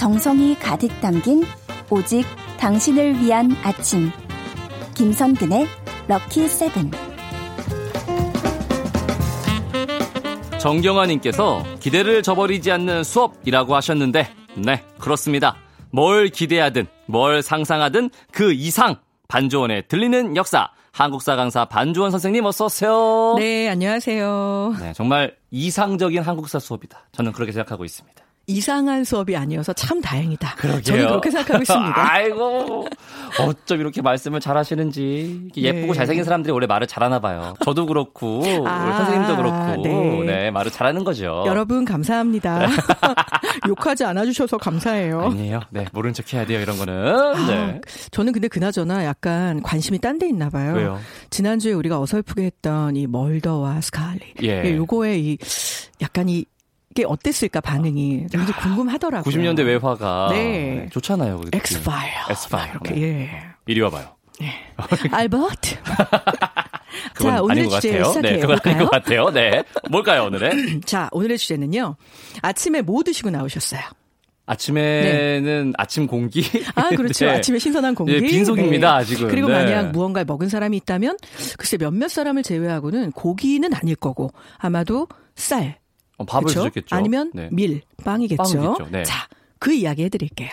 정성이 가득 담긴 오직 당신을 위한 아침. 김선근의 럭키 세븐. 정경아님께서 기대를 저버리지 않는 수업이라고 하셨는데, 네, 그렇습니다. 뭘 기대하든, 뭘 상상하든 그 이상 반조원의 들리는 역사. 한국사 강사 반주원 선생님 어서 오세요. 네, 안녕하세요. 네, 정말 이상적인 한국사 수업이다. 저는 그렇게 생각하고 있습니다. 이상한 수업이 아니어서 참 다행이다. 그러게요. 저는 그렇게 생각하고 있습니다. 아이고, 어쩜 이렇게 말씀을 잘 하시는지. 예쁘고 네. 잘생긴 사람들이 원래 말을 잘하나 봐요. 저도 그렇고, 아, 우리 선생님도 그렇고, 네. 네. 말을 잘하는 거죠. 여러분 감사합니다. 욕하지 않아 주셔서 감사해요. 아니에요. 네, 모른 척 해야 돼요, 이런 거는. 네. 저는 근데 그나저나 약간 관심이 딴 데 있나 봐요. 왜요? 지난주에 우리가 어설프게 했던 이 멀더와 스칼리. 예. 요거에 이 약간 이이 게 어땠을까 반응이 굉장히 궁금하더라고요. 90년대 외화가 네. 좋잖아요. 엑스파일. 엑스파일. 이렇게 네. 예. 이리 와봐요. 알버트. 그건 자, 오늘의 주제 같아요. 시작해 네, 그건 아닌 볼까요? 것 같아요. 네. 뭘까요, 오늘은? 자, 오늘의 주제는요. 아침에 뭐 드시고 나오셨어요? 아침에는 아침 공기? 아, 그렇죠. 네. 아침에 신선한 공기. 네, 빈속입니다. 그리고 네. 만약 무언가를 먹은 사람이 있다면 글쎄 몇몇 사람을 제외하고는 고기는 아닐 거고 아마도 쌀, 어, 밥을 그렇죠? 드셨겠죠. 아니면 네. 밀, 빵이겠죠. 빵이겠죠. 네. 자, 그 이야기 해드릴게요.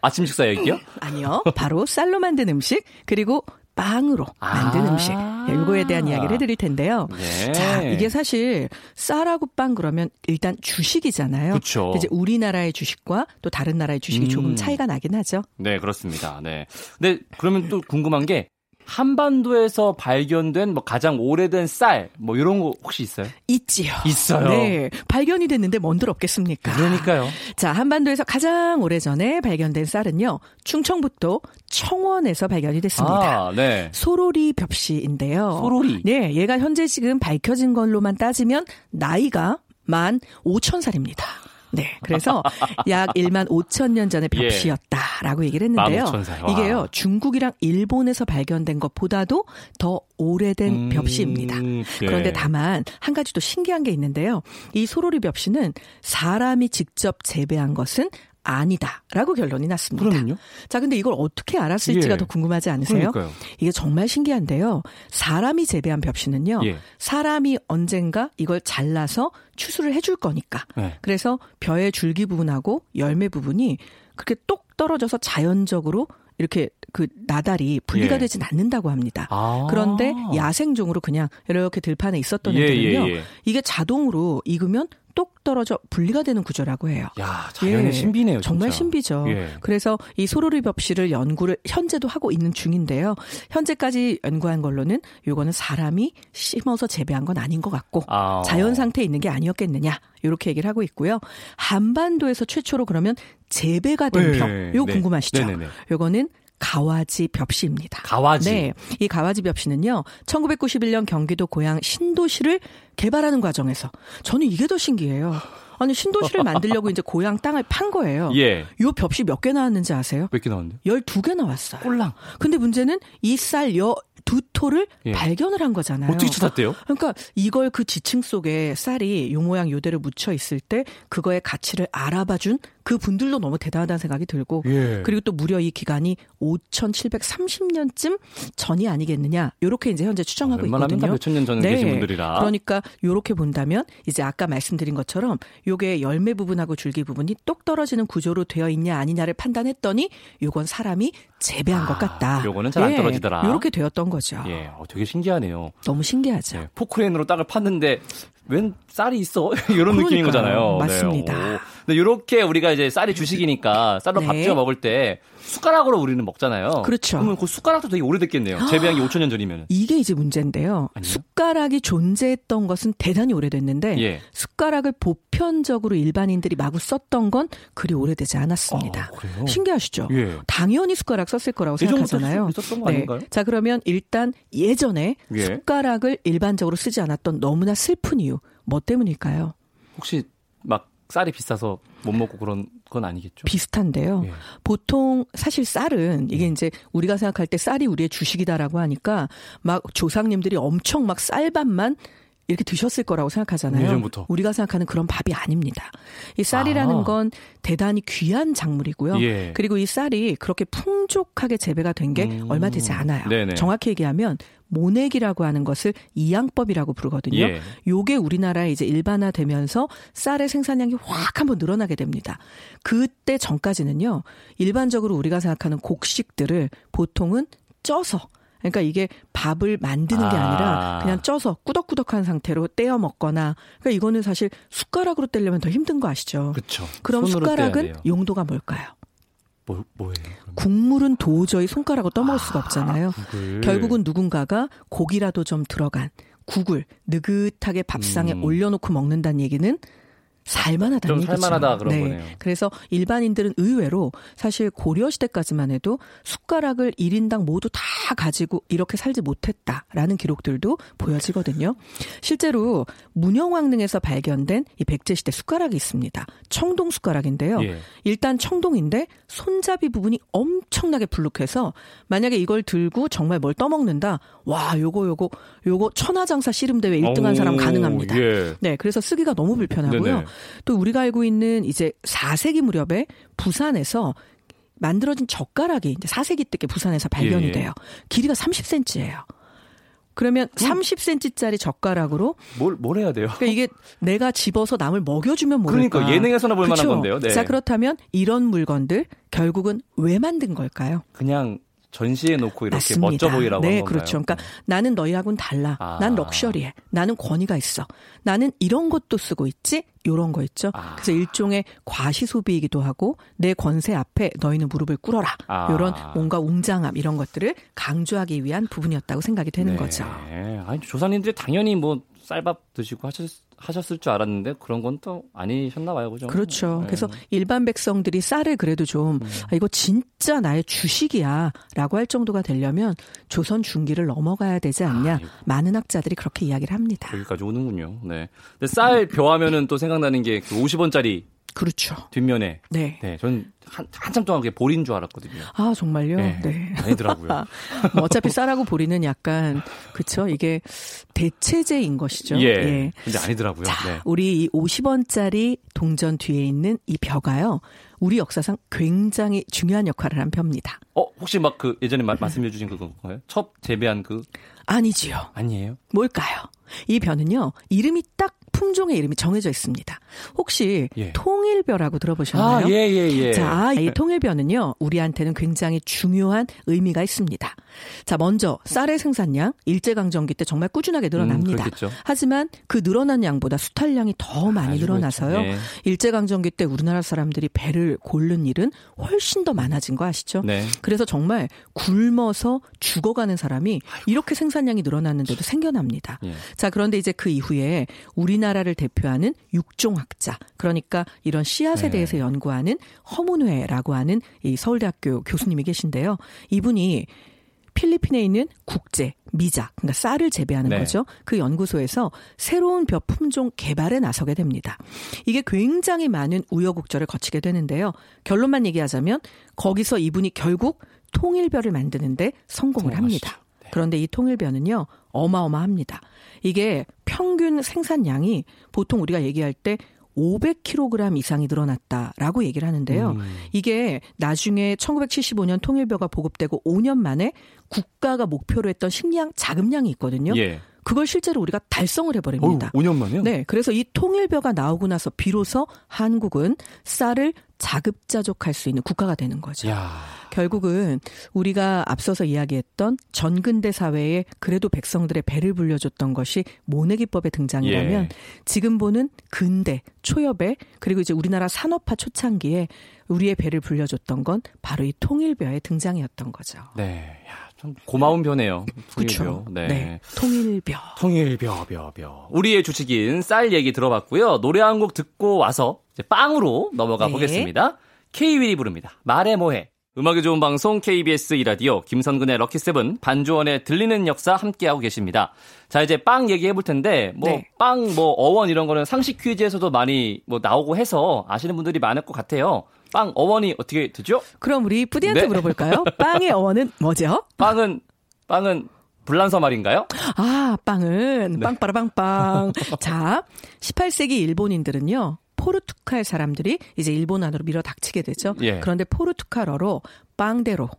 아침 식사 얘기요? 아니요, 바로 쌀로 만든 음식 그리고 빵으로 만든 아. 음식. 예, 요거에 대한 이야기를 해드릴 텐데요. 네. 자, 이게 사실 쌀하고 빵 그러면 일단 주식이잖아요. 그쵸. 근데 이제 우리나라의 주식과 또 다른 나라의 주식이 음. 조금 차이가 나긴 하죠. 네, 그렇습니다. 네. 근데 그러면 또 궁금한 게 한반도에서 발견된 뭐 가장 오래된 쌀 뭐 이런 거 혹시 있어요? 있지요. 있어요. 네. 발견이 됐는데 뭔들 없겠습니까? 그러니까요. 자, 한반도에서 가장 오래전에 발견된 쌀은요. 충청북도 청원에서 발견이 됐습니다. 아, 네. 소로리 벽시인데요. 소로리. 네, 얘가 현재 지금 밝혀진 걸로만 따지면 나이가 만 5천 살입니다. 네, 그래서 약 1만 5천 년 전의 예. 벽시였다라고 얘기를 했는데요. 15,000살. 와. 이게요, 중국이랑 일본에서 발견된 것보다도 더 오래된 음, 벽시입니다. 예. 그런데 다만 한 가지 또 신기한 게 있는데요. 이 소로리 벽시는 사람이 직접 재배한 것은 아니다라고 결론이 났습니다. 그러면요? 자, 근데 이걸 어떻게 알았을지가 예. 더 궁금하지 않으세요? 그러니까요. 이게 정말 신기한데요. 사람이 재배한 벽시는요. 예. 사람이 언젠가 이걸 잘라서 추수를 해줄 거니까. 네. 그래서 벼의 줄기 부분하고 열매 부분이 그렇게 똑 떨어져서 자연적으로 이렇게 그 나달이 분리가 예. 되진 않는다고 합니다. 아. 그런데 야생종으로 그냥 이렇게 들판에 있었던 예, 애들은요. 예, 예. 이게 자동으로 익으면 똑 떨어져 분리가 되는 구조라고 해요. 야, 자연의 예, 신비네요. 정말 진짜. 신비죠. 예. 그래서 이 소로리 벽시를 연구를 현재도 하고 있는 중인데요. 현재까지 연구한 걸로는 요거는 사람이 심어서 재배한 건 아닌 것 같고 아. 자연 상태에 있는 게 아니었겠느냐 이렇게 얘기를 하고 있고요. 한반도에서 최초로 그러면 재배가 된 네, 벽, 요 네. 궁금하시죠? 네네네. 요거는 가와지 벽시입니다. 가와지. 네. 이 가와지 벽시는요, 1991년 경기도 고향 신도시를 개발하는 과정에서 저는 이게 더 신기해요. 아니, 신도시를 만들려고 이제 고향 땅을 판 거예요. 예. 요 벽시 몇 개 나왔는지 아세요? 몇 개 나왔는데? 12개 나왔어요. 꼴랑. 근데 문제는 이 쌀 여 두 토를 예. 발견을 한 거잖아요. 어떻게 찾았대요? 그러니까 이걸 그 지층 속에 쌀이 요 모양 요대로 묻혀 있을 때 그거의 가치를 알아봐 준그 분들도 너무 대단하다는 생각이 들고 예. 그리고 또 무려 이 기간이 5,730년쯤 전이 아니겠느냐 이렇게 이제 현재 추정하고 다 있거든요. 몇천 년 전에 계신 분들이라. 그러니까 요렇게 본다면 이제 아까 말씀드린 것처럼 요게 열매 부분하고 줄기 부분이 똑 떨어지는 구조로 되어 있냐 아니냐를 판단했더니 요건 사람이 재배한 것 같다. 아, 요거는 잘안 떨어지더라. 요렇게 되었던 거죠. 예, 어, 되게 신기하네요. 너무 신기하죠. 네, 포크레인으로 땅을 팠는데 웬 쌀이 있어? 이런 느낌인 그러니까요. 거잖아요. 맞습니다. 네, 오. 근데 이렇게 우리가 이제 쌀이 주식이니까 쌀로 밥 네. 지어 먹을 때 숟가락으로 우리는 먹잖아요. 그렇죠. 그러면 그 숟가락도 되게 오래됐겠네요. 재배한 게 5천 년 전이면. 이게 이제 문제인데요. 아니요? 숟가락이 존재했던 것은 대단히 오래됐는데 예. 숟가락을 보편적으로 일반인들이 마구 썼던 건 그리 오래되지 않았습니다. 아? 신기하시죠? 예. 당연히 숟가락 썼을 거라고 생각하잖아요. 네. 자, 그러면 일단 예전에 예. 숟가락을 일반적으로 쓰지 않았던 너무나 슬픈 이유 뭐 때문일까요? 혹시 막 쌀이 비싸서 못 먹고 그런 건 아니겠죠? 비슷한데요. 예. 보통 사실 쌀은 이게 이제 우리가 생각할 때 쌀이 우리의 주식이다라고 하니까 막 조상님들이 엄청 막 쌀밥만 이렇게 드셨을 거라고 생각하잖아요. 예전부터. 우리가 생각하는 그런 밥이 아닙니다. 이 쌀이라는 아. 건 대단히 귀한 작물이고요. 예. 그리고 이 쌀이 그렇게 풍족하게 재배가 된게 음. 얼마 되지 않아요. 네네. 정확히 얘기하면 모내기라고 하는 것을 이양법이라고 부르거든요. 예. 요게 우리나라에 이제 일반화되면서 쌀의 생산량이 확 한번 늘어나게 됩니다. 그때 전까지는요. 일반적으로 우리가 생각하는 곡식들을 보통은 쪄서 그러니까 이게 밥을 만드는 게 아. 아니라 그냥 쪄서 꾸덕꾸덕한 상태로 떼어 먹거나 그러니까 이거는 사실 숟가락으로 떼려면 더 힘든 거 아시죠? 그쵸. 그럼 숟가락은. 용도가 뭘까요? 뭐, 뭐예요? 국물은 도저히 손가락으로 떠먹을 수가 없잖아요. 국을. 결국은 누군가가 고기라도 좀 들어간 국을 느긋하게 밥상에 음. 올려놓고 먹는다는 얘기는 살만하다는 좀 얘기죠. 살만하다 그런 거네요. 그래서 일반인들은 의외로 사실 고려 시대까지만 해도 숟가락을 1인당 모두 다 가지고 이렇게 살지 못했다라는 기록들도 보여지거든요. 실제로 문영왕릉에서 발견된 이 백제 시대 숟가락이 있습니다. 청동 숟가락인데요. 예. 일단 청동인데 손잡이 부분이 엄청나게 불룩해서 만약에 이걸 들고 정말 뭘 떠먹는다. 와, 요거 요거 요거 천하장사 씨름 대회 1등한 사람 오, 가능합니다. 예. 네, 그래서 쓰기가 너무 불편하고요. 네네. 또 우리가 알고 있는 이제 4세기 무렵에 부산에서 만들어진 젓가락이 이제 4세기 때 부산에서 발견이 예, 예. 돼요. 길이가 30cm예요. 그러면 30cm짜리 젓가락으로 뭘, 뭘 해야 돼요? 그러니까 이게 내가 집어서 남을 먹여주면 모를까. 그러니까 예능에서나 볼 만한 그쵸? 건데요. 네. 자 그렇다면 이런 물건들 결국은 왜 만든 걸까요? 그냥 전시해 놓고 이렇게 맞습니다. 멋져 보이라고 네? 그렇죠. 그러니까 나는 너희하고는 달라. 아. 난 럭셔리해. 나는 권위가 있어. 나는 이런 것도 쓰고 있지. 요런 거 있죠. 아. 그래서 일종의 과시 소비이기도 하고 내 권세 앞에 너희는 무릎을 꿇어라. 아. 요런 뭔가 웅장함 이런 것들을 강조하기 위한 부분이었다고 생각이 되는 네. 거죠. 아니 조사님들이 당연히 뭐 쌀밥 드시고 하셨, 하셨을 줄 알았는데 그런 건 또 아니셨나 봐요, 그죠? 그렇죠. 네. 그래서 일반 백성들이 쌀을 그래도 좀 아, 이거 진짜 나의 주식이야라고 할 정도가 되려면 조선 중기를 넘어가야 되지 않냐. 아이고. 많은 학자들이 그렇게 이야기를 합니다. 여기까지 오는군요. 네. 근데 쌀 벼하면은 또 생각나는 게 그 50원짜리 그렇죠. 뒷면에 네. 네, 전 한, 한참 동안 그게 볼인 줄 알았거든요. 아 정말요? 네. 네. 아니더라고요. 뭐 어차피 쌀하고 보리는 약간 그쵸 이게 대체제인 것이죠. 예. 근데 아니더라고요. 자, 네. 우리 이 50원짜리 동전 뒤에 있는 이 벼가요. 우리 역사상 굉장히 중요한 역할을 한 벼입니다. 어, 혹시 막 그 예전에 마- 말씀해 주신 그건가요? 첩 재배한 그 아니지요. 아니에요? 뭘까요? 이 벼는요. 이름이 딱 품종의 이름이 정해져 있습니다. 혹시 예. 통 일벼라고 들어보셨나요? 아, 예, 예, 예. 자, 이 네. 통일벼는요, 우리한테는 굉장히 중요한 의미가 있습니다. 자, 먼저 쌀의 생산량 일제강점기 때 정말 꾸준하게 늘어납니다. 음. 하지만 그 늘어난 양보다 수탈량이 더 많이 아주 늘어나서요. 그렇죠. 네. 일제강점기 때 우리나라 사람들이 배를 고른 일은 훨씬 더 많아진 거 아시죠? 네. 그래서 정말 굶어서 죽어가는 사람이 이렇게 생산량이 늘어났는데도 생겨납니다. 예. 자, 그런데 이제 그 이후에 우리나라를 대표하는 육종학자, 그러니까 이런 씨앗에 네. 대해서 연구하는 허문회라고 하는 이 서울대학교 교수님이 계신데요. 이분이 필리핀에 있는 국제 미작, 그러니까 쌀을 재배하는 네. 거죠. 그 연구소에서 새로운 벼 품종 개발에 나서게 됩니다. 이게 굉장히 많은 우여곡절을 거치게 되는데요. 결론만 얘기하자면 거기서 이분이 결국 통일벼를 만드는데 성공을 성공하시죠. 합니다. 그런데 이 통일벼는요, 어마어마합니다. 이게 평균 생산량이 보통 우리가 얘기할 때 500kg 이상이 늘어났다라고 얘기를 하는데요. 음. 이게 나중에 1975년 통일벼가 보급되고 5년 만에 국가가 목표로 했던 식량 자금량이 있거든요. 예. 그걸 실제로 우리가 달성을 해버립니다. 5년 만에요? 네, 그래서 이 통일벼가 나오고 나서 비로소 한국은 쌀을 자급자족할 수 있는 국가가 되는 거죠. 야. 결국은 우리가 앞서서 이야기했던 전근대 사회에 그래도 백성들의 배를 불려줬던 것이 모내기법의 등장이라면 예. 지금 보는 근대 초엽에 그리고 이제 우리나라 산업화 초창기에 우리의 배를 불려줬던 건 바로 이 통일벼의 등장이었던 거죠. 네. 야, 참 고마운 벼네요. 그렇죠. 네. 네. 통일벼. 통일벼, 벼, 벼. 우리의 주식인 쌀 얘기 들어봤고요. 노래 한 곡 듣고 와서 이제 빵으로 넘어가 네. 보겠습니다. K-윌이 부릅니다. 말해 뭐해. 음악이 좋은 방송 KBS 이라디오 김선근의 럭키세븐 반주원의 들리는 역사 함께하고 계십니다. 자 이제 빵 얘기해 볼 텐데 뭐 네. 빵뭐 어원 이런 거는 상식 퀴즈에서도 많이 뭐 나오고 해서 아시는 분들이 많을 것 같아요. 빵 어원이 어떻게 되죠? 그럼 우리 뿌디한테 네. 물어볼까요? 빵의 어원은 뭐죠? 빵은 빵은 불란서 말인가요? 아, 빵은 빵빠라빵빵. 자, 18세기 일본인들은요. 포르투갈 사람들이 이제 일본 안으로 밀어 닥치게 되죠. 예. 그런데 포르투갈어로 빵대로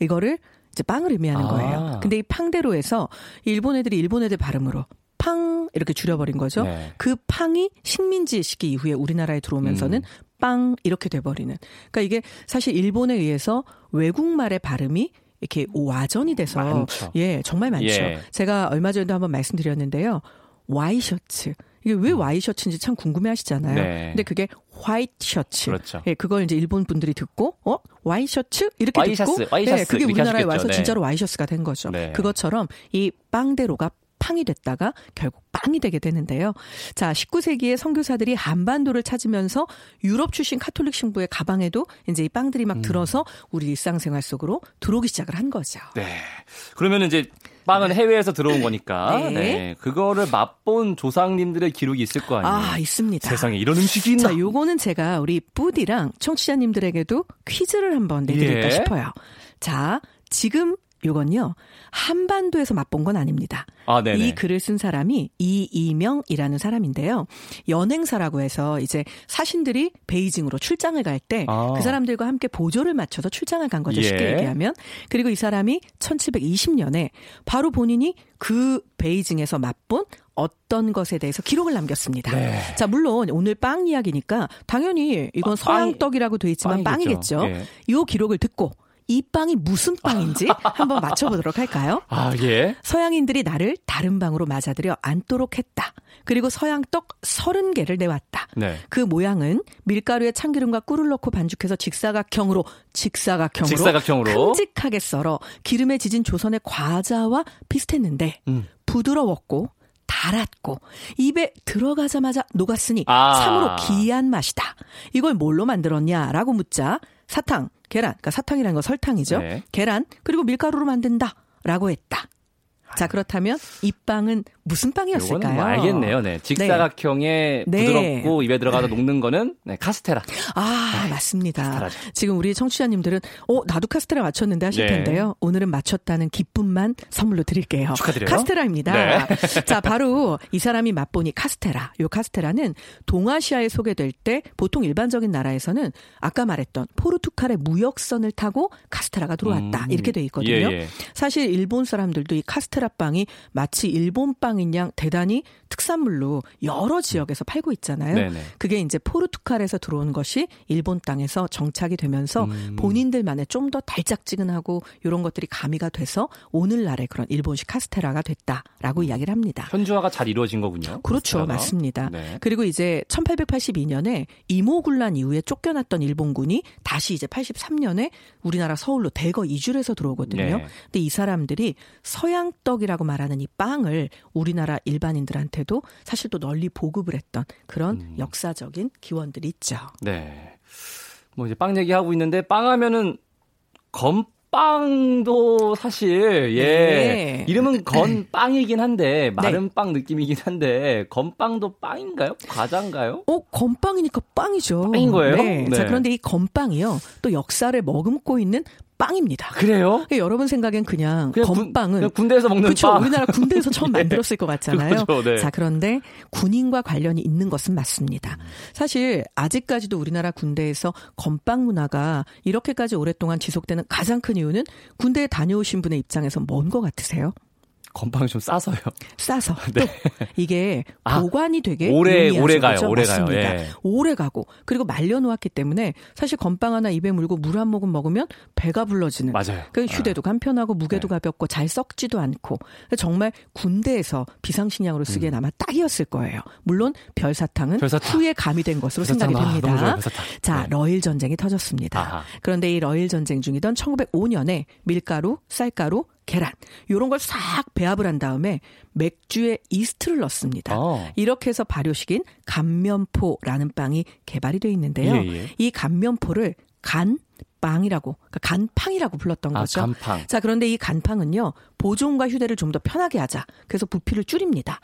이거를 이제 빵을 의미하는 아. 거예요. 근데 이 팡대로에서 일본 애들이 일본 애들 발음으로 팡 이렇게 줄여버린 거죠. 네. 그 팡이 식민지 시기 이후에 우리나라에 들어오면서는 음. 빵 이렇게 돼버리는. 그러니까 이게 사실 일본에 의해서 외국말의 발음이 이렇게 와전이 돼서 많죠. 예 정말 많죠. 예. 제가 얼마 전에도 한번 말씀드렸는데요. 와이셔츠 이게 왜 와이셔츠인지 참 궁금해하시잖아요. 음. 네. 근데 그게 화이트 셔츠. 그렇죠. 예, 그걸 이제 일본 분들이 듣고 어 와이셔츠 이렇게 와이셔츠, 듣고 와이셔츠 예, 그게 우리나라에 하셨겠죠. 와서 네. 진짜로 와이셔츠가 된 거죠. 네. 그것처럼 이 팡데로가 팡이 됐다가 결국 빵이 되게 되는데요. 자, 19세기에 선교사들이 한반도를 찾으면서 유럽 출신 카톨릭 신부의 가방에도 이제 이 빵들이 음. 막 들어서 우리 일상생활 속으로 들어오기 시작을 한 거죠. 네. 그러면 이제 빵은 해외에서 들어온 거니까 네. 네. 그거를 맛본 조상님들의 기록이 있을 거 아니에요. 아, 있습니다. 세상에 이런 음식이 있나? 자, 요거는 제가 우리 뿌디랑 청취자님들에게도 퀴즈를 한번 내드릴까 예. 싶어요. 자, 지금 요건요. 한반도에서 맛본 건 아닙니다. 아, 네네. 이 글을 쓴 사람이 이이명이라는 사람인데요. 연행사라고 해서 이제 사신들이 베이징으로 출장을 갈 때그 아. 사람들과 함께 보조를 맞춰서 출장을 간 거죠. 쉽게 예. 얘기하면. 그리고 이 사람이 1720년에 바로 본인이 그 베이징에서 맛본 어떤 것에 대해서 기록을 남겼습니다. 네. 자, 물론 오늘 빵 이야기니까 당연히 이건 아, 서양 빵이- 떡이라고 돼 있지만 빵이겠죠. 빵이겠죠. 예. 이 기록을 듣고 이 빵이 무슨 빵인지 한번 맞춰보도록 할까요? 아, 예. 서양인들이 나를 다른 방으로 맞아들여 앉도록 했다. 그리고 서양 떡 30개를 내왔다. 네. 그 모양은 밀가루에 참기름과 꿀을 넣고 반죽해서 직사각형으로 직사각형으로, 직사각형으로. 큼직하게 썰어 기름에 지진 조선의 과자와 비슷했는데 음. 부드러웠고 달았고 입에 들어가자마자 녹았으니 아. 참으로 귀한 맛이다. 이걸 뭘로 만들었냐라고 묻자 사탕, 계란, 그러니까 사탕이라는 건 설탕이죠. 네. 계란 그리고 밀가루로 만든다라고 했다. 자 그렇다면 이 빵은 무슨 빵이었을까요? 뭐 알겠네요. 네. 직사각형에 네. 부드럽고 입에 들어가서 녹는 거는 네, 카스테라. 아, 맞습니다. 카스테라죠. 지금 우리 청취자님들은 어 나도 카스테라 맞췄는데 하실 네. 텐데요. 오늘은 맞췄다는 기쁨만 선물로 드릴게요. 축하드려요. 카스테라입니다. 네. 자, 바로 이 사람이 맛보니 카스테라. 요 카스테라는 동아시아에 소개될 때 보통 일반적인 나라에서는 아까 말했던 포르투갈의 무역선을 타고 카스테라가 들어왔다. 음. 이렇게 돼 있거든요. 예, 예. 사실 일본 사람들도 이 카스테라 빵이 마치 일본 빵인 양 대단히 특산물로 여러 지역에서 팔고 있잖아요. 네네. 그게 이제 포르투갈에서 들어온 것이 일본 땅에서 정착이 되면서 음. 본인들만의 좀 더 달짝지근하고 이런 것들이 가미가 돼서 오늘날의 그런 일본식 카스테라가 됐다라고 이야기를 합니다. 현주화가 잘 이루어진 거군요. 그렇죠. 카스테라가. 맞습니다. 네. 그리고 이제 1882년에 이모군란 이후에 쫓겨났던 일본군이 다시 이제 83년에 우리나라 서울로 대거 이주를 해서 들어오거든요. 네. 근데 이 사람들이 서양 떡이라고 말하는 이 빵을 우리나라 일반인들한테도 사실 또 널리 보급을 했던 그런 음. 역사적인 기원들이 있죠. 네. 뭐 이제 빵 얘기하고 있는데 빵 하면은 건빵도 사실 예 네. 이름은 건빵이긴 한데 마른 빵 느낌이긴 한데 건빵도 빵인가요? 과자인가요? 어, 건빵이니까 빵이죠. 빵인 거예요? 네. 네. 자, 그런데 이 건빵이요. 또 역사를 머금고 있는 빵입니다. 그래요? 여러분 생각엔 그냥, 그냥 군- 건빵은 그냥 군대에서 먹는 그렇죠. 빵. 우리나라 군대에서 처음 예. 만들었을 것 같잖아요. 그렇죠, 네. 자, 그런데 군인과 관련이 있는 것은 맞습니다. 사실 아직까지도 우리나라 군대에서 건빵 문화가 이렇게까지 오랫동안 지속되는 가장 큰 이유는 군대에 다녀오신 분의 입장에서 뭔것 같으세요? 건빵이 좀 싸서요. 싸서 네. 또 이게 아, 보관이 되게 오래-. 오래 가요? 오래 가요. 예. 오래 가고 그리고 말려 놓았기 때문에 사실 건빵 하나 입에 물고 물 한 모금 먹으면 배가 불러지는 맞아요. 그 휴대도 간편하고 무게도 네. 가볍고 잘 썩지도 않고 정말 군대에서 비상식량으로 쓰기에 아마 딱이었을 거예요. 물론 별사탕은 음. 별사탕. 후에 가미된 것으로 별사탕, 생각이 아, 됩니다. 너무 좋아요, 별사탕. 자, 네. 러일 전쟁이 터졌습니다. 아하. 그런데 이 러일 전쟁 중이던 1905년에 밀가루, 쌀가루, 계란 요런 걸 싹 배합을 한 다음에 맥주에 이스트를 넣습니다. 어. 이렇게 해서 발효식인 간면포라는 빵이 개발이 돼 있는데요. 예, 예. 이 간면포를 간 빵이라고, 그러니까 간팡이라고 불렀던 아, 거죠. 간팡. 자, 그런데 이 간팡은요, 보존과 휴대를 좀 더 편하게 하자. 그래서 부피를 줄입니다.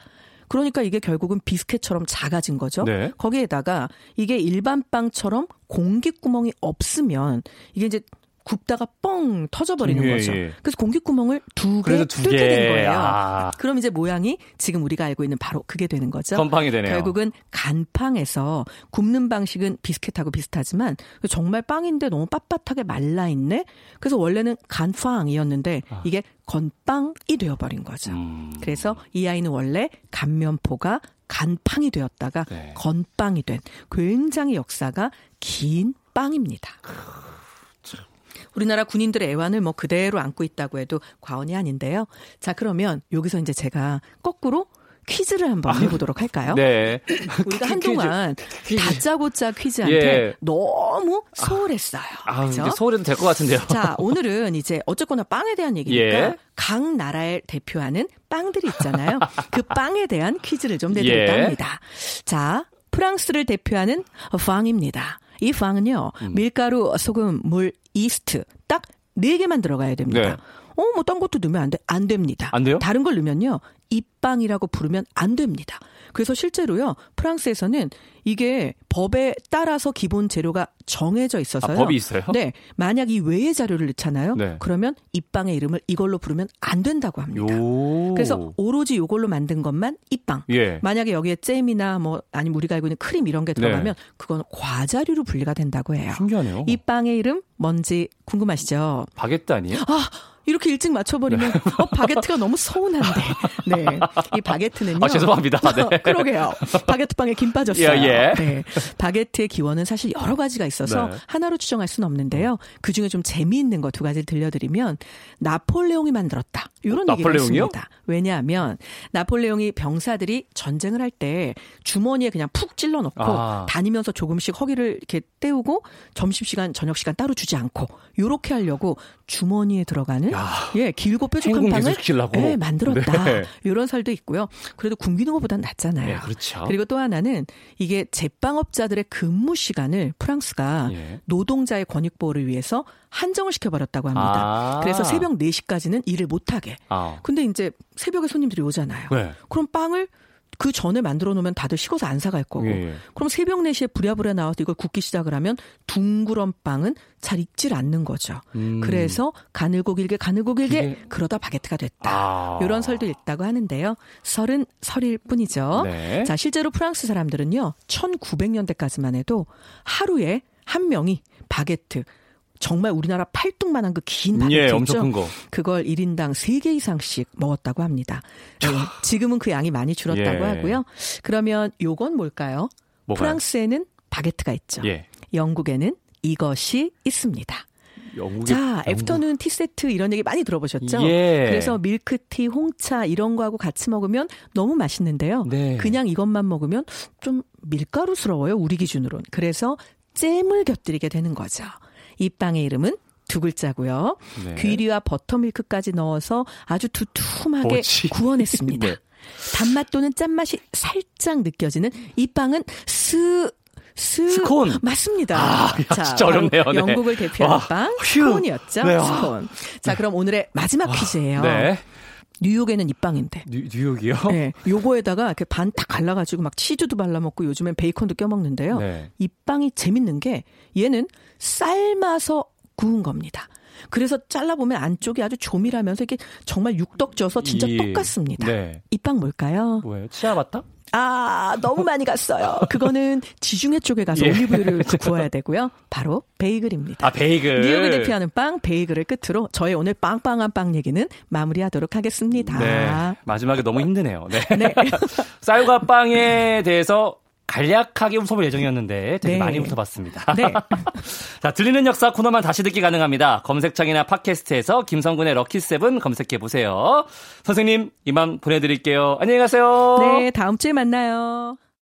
그러니까 이게 결국은 비스켓처럼 작아진 거죠. 네. 거기에다가 이게 일반 빵처럼 공기 구멍이 없으면 이게 이제 굽다가 뻥 터져버리는 예, 거죠. 예. 그래서 공기구멍을 두 개 뚫게 개. 된 거예요. 아. 그럼 이제 모양이 지금 우리가 알고 있는 바로 그게 되는 거죠. 건빵이 되네요. 결국은 간팡에서 굽는 방식은 비스켓하고 비슷하지만 정말 빵인데 너무 빳빳하게 말라 있네. 그래서 원래는 간팡이었는데 이게 건빵이 되어버린 거죠. 아. 음. 그래서 이 아이는 원래 간면포가 간팡이 되었다가 네. 건빵이 된 굉장히 역사가 긴 빵입니다. 우리나라 군인들의 애환을 뭐 그대로 안고 있다고 해도 과언이 아닌데요. 자, 그러면 여기서 이제 제가 거꾸로 퀴즈를 한번 해보도록 할까요? 네. 우리가. 한동안 퀴즈. 다짜고짜 퀴즈한테 예. 너무 소홀했어요. 아, 그죠? 이제 소리도 될 것 같은데요. 자, 오늘은 이제 어쨌거나 빵에 대한 얘기니까 예. 각 나라를 대표하는 빵들이 있잖아요. 그 빵에 대한 퀴즈를 좀 내드릴까 예. 합니다. 자, 프랑스를 대표하는 빵입니다. 이 빵은요, 음. 밀가루, 소금, 물, 이스트 딱 네 개만 들어가야 됩니다. 네. 어, 뭐, 딴 것도 넣으면 안 돼. 안 됩니다. 안 돼요? 다른 걸 넣으면요, 입빵이라고 부르면 안 됩니다. 그래서 실제로요, 프랑스에서는 이게 법에 따라서 기본 재료가 정해져 있어서요. 아, 법이 있어요? 네. 만약 이 외의 자료를 넣잖아요. 네. 그러면 입빵의 이름을 이걸로 부르면 안 된다고 합니다. 요. 그래서 오로지 이걸로 만든 것만 입빵. 예. 만약에 여기에 잼이나 뭐 아니면 우리가 알고 있는 크림 이런 게 들어가면 그건 과자류로 분리가 된다고 해요. 신기하네요. 이 빵의 이름 뭔지 궁금하시죠? 바게트 아니에요? 아, 이렇게 일찍 맞춰버리면 어, 바게트가 너무 서운한데. 네, 이 바게트는요. 아, 죄송합니다. 네. 그러게요. 바게트 빵에 김 빠졌어요. 예, 예. 네, 바게트의 기원은 사실 여러 가지가 있어서 네. 하나로 추정할 수는 없는데요. 그 중에 좀 재미있는 거 두 가지를 들려드리면 나폴레옹이 만들었다. 이런 얘기가 나폴레옹이요? 있습니다. 왜냐하면 나폴레옹이 병사들이 전쟁을 할 때 주머니에 그냥 푹 찔러 넣고 아. 다니면서 조금씩 허기를 이렇게 때우고 점심시간, 저녁시간 따로 주지 않고 요렇게 하려고 주머니에 들어가는 야. 예, 길고 뾰족한 기술시키려고. 예, 만들었다. 네. 이런 설도 있고요. 그래도 굶기는 것보단 낫잖아요. 네, 그렇죠. 그리고 또 하나는 이게 제빵업자들의 근무 시간을 프랑스가 예. 노동자의 권익 보호를 위해서 한정을 시켜버렸다고 합니다. 아. 그래서 새벽 4시까지는 일을 못하게. 아. 근데 이제 새벽에 손님들이 오잖아요. 네. 그럼 빵을 그 전에 만들어 놓으면 다들 식어서 안 사갈 거고. 예, 예. 그럼 새벽 4시에 부랴부랴 나와서 이걸 굽기 시작을 하면 둥그런 빵은 잘 익질 않는 거죠. 음. 그래서 가늘고 길게 가늘고 길게 길게. 그러다 바게트가 됐다. 아. 이런 설도 있다고 하는데요. 설은 설일 뿐이죠. 네. 자, 실제로 프랑스 사람들은요. 1900년대까지만 해도 하루에 한 명이 바게트 정말 우리나라 팔뚝만한 그 긴 바게트 예? 엄청 큰 거. 그걸 1인당 3개 이상씩 먹었다고 합니다. 네, 지금은 그 양이 많이 줄었다고 예. 하고요. 그러면 요건 뭘까요? 뭐가요? 프랑스에는 바게트가 있죠. 예. 영국에는 이것이 있습니다. 영국의 자, 영국. 애프터눈 티 세트 이런 얘기 많이 들어보셨죠? 예. 그래서 밀크티, 홍차 이런 거하고 같이 먹으면 너무 맛있는데요. 네. 그냥 이것만 먹으면 좀 밀가루스러워요, 우리 기준으로는. 그래서 잼을 곁들이게 되는 거죠. 이 빵의 이름은 두 글자고요. 네. 귀리와 버터밀크까지 넣어서 아주 두툼하게 뭐지? 구워냈습니다. 네. 단맛 또는 짠맛이 살짝 느껴지는 이 빵은 스 스 스콘. 맞습니다. 아, 야, 진짜 어렵네요. 네. 영국을 대표하는 와, 빵 휴. 스콘이었죠. 네, 와. 스콘. 자, 그럼 오늘의 마지막 퀴즈예요. 네. 뉴욕에는 이 빵인데. 뉴, 뉴욕이요? 네, 요거에다가 이렇게 반 딱 갈라가지고 막 치즈도 발라 먹고 요즘엔 베이컨도 껴 먹는데요. 네. 이 빵이 재밌는 게 얘는 삶아서 구운 겁니다. 그래서 잘라보면 안쪽이 아주 조밀하면서 이게 정말 육덕 져서 진짜 이- 똑같습니다. 네. 이빵 뭘까요? 뭐예요? 치아바타? 아, 너무 많이 갔어요. 그거는 지중해 쪽에 가서 예. 올리브유를 구워야 되고요. 바로 베이글입니다. 아, 베이글. 뉴욕을 대표하는 빵 베이글을 끝으로 저의 오늘 빵빵한 빵 얘기는 마무리하도록 하겠습니다. 네. 마지막에 너무 힘드네요. 네. 네. 쌀과 빵에 대해서 간략하게 웃어볼 예정이었는데 되게 네. 많이 웃어봤습니다. 네. 자, 들리는 역사 코너만 다시 듣기 가능합니다. 검색창이나 팟캐스트에서 김성근의 럭키세븐 검색해 보세요. 선생님, 이만 보내드릴게요. 안녕히 가세요. 네, 다음 주에 만나요.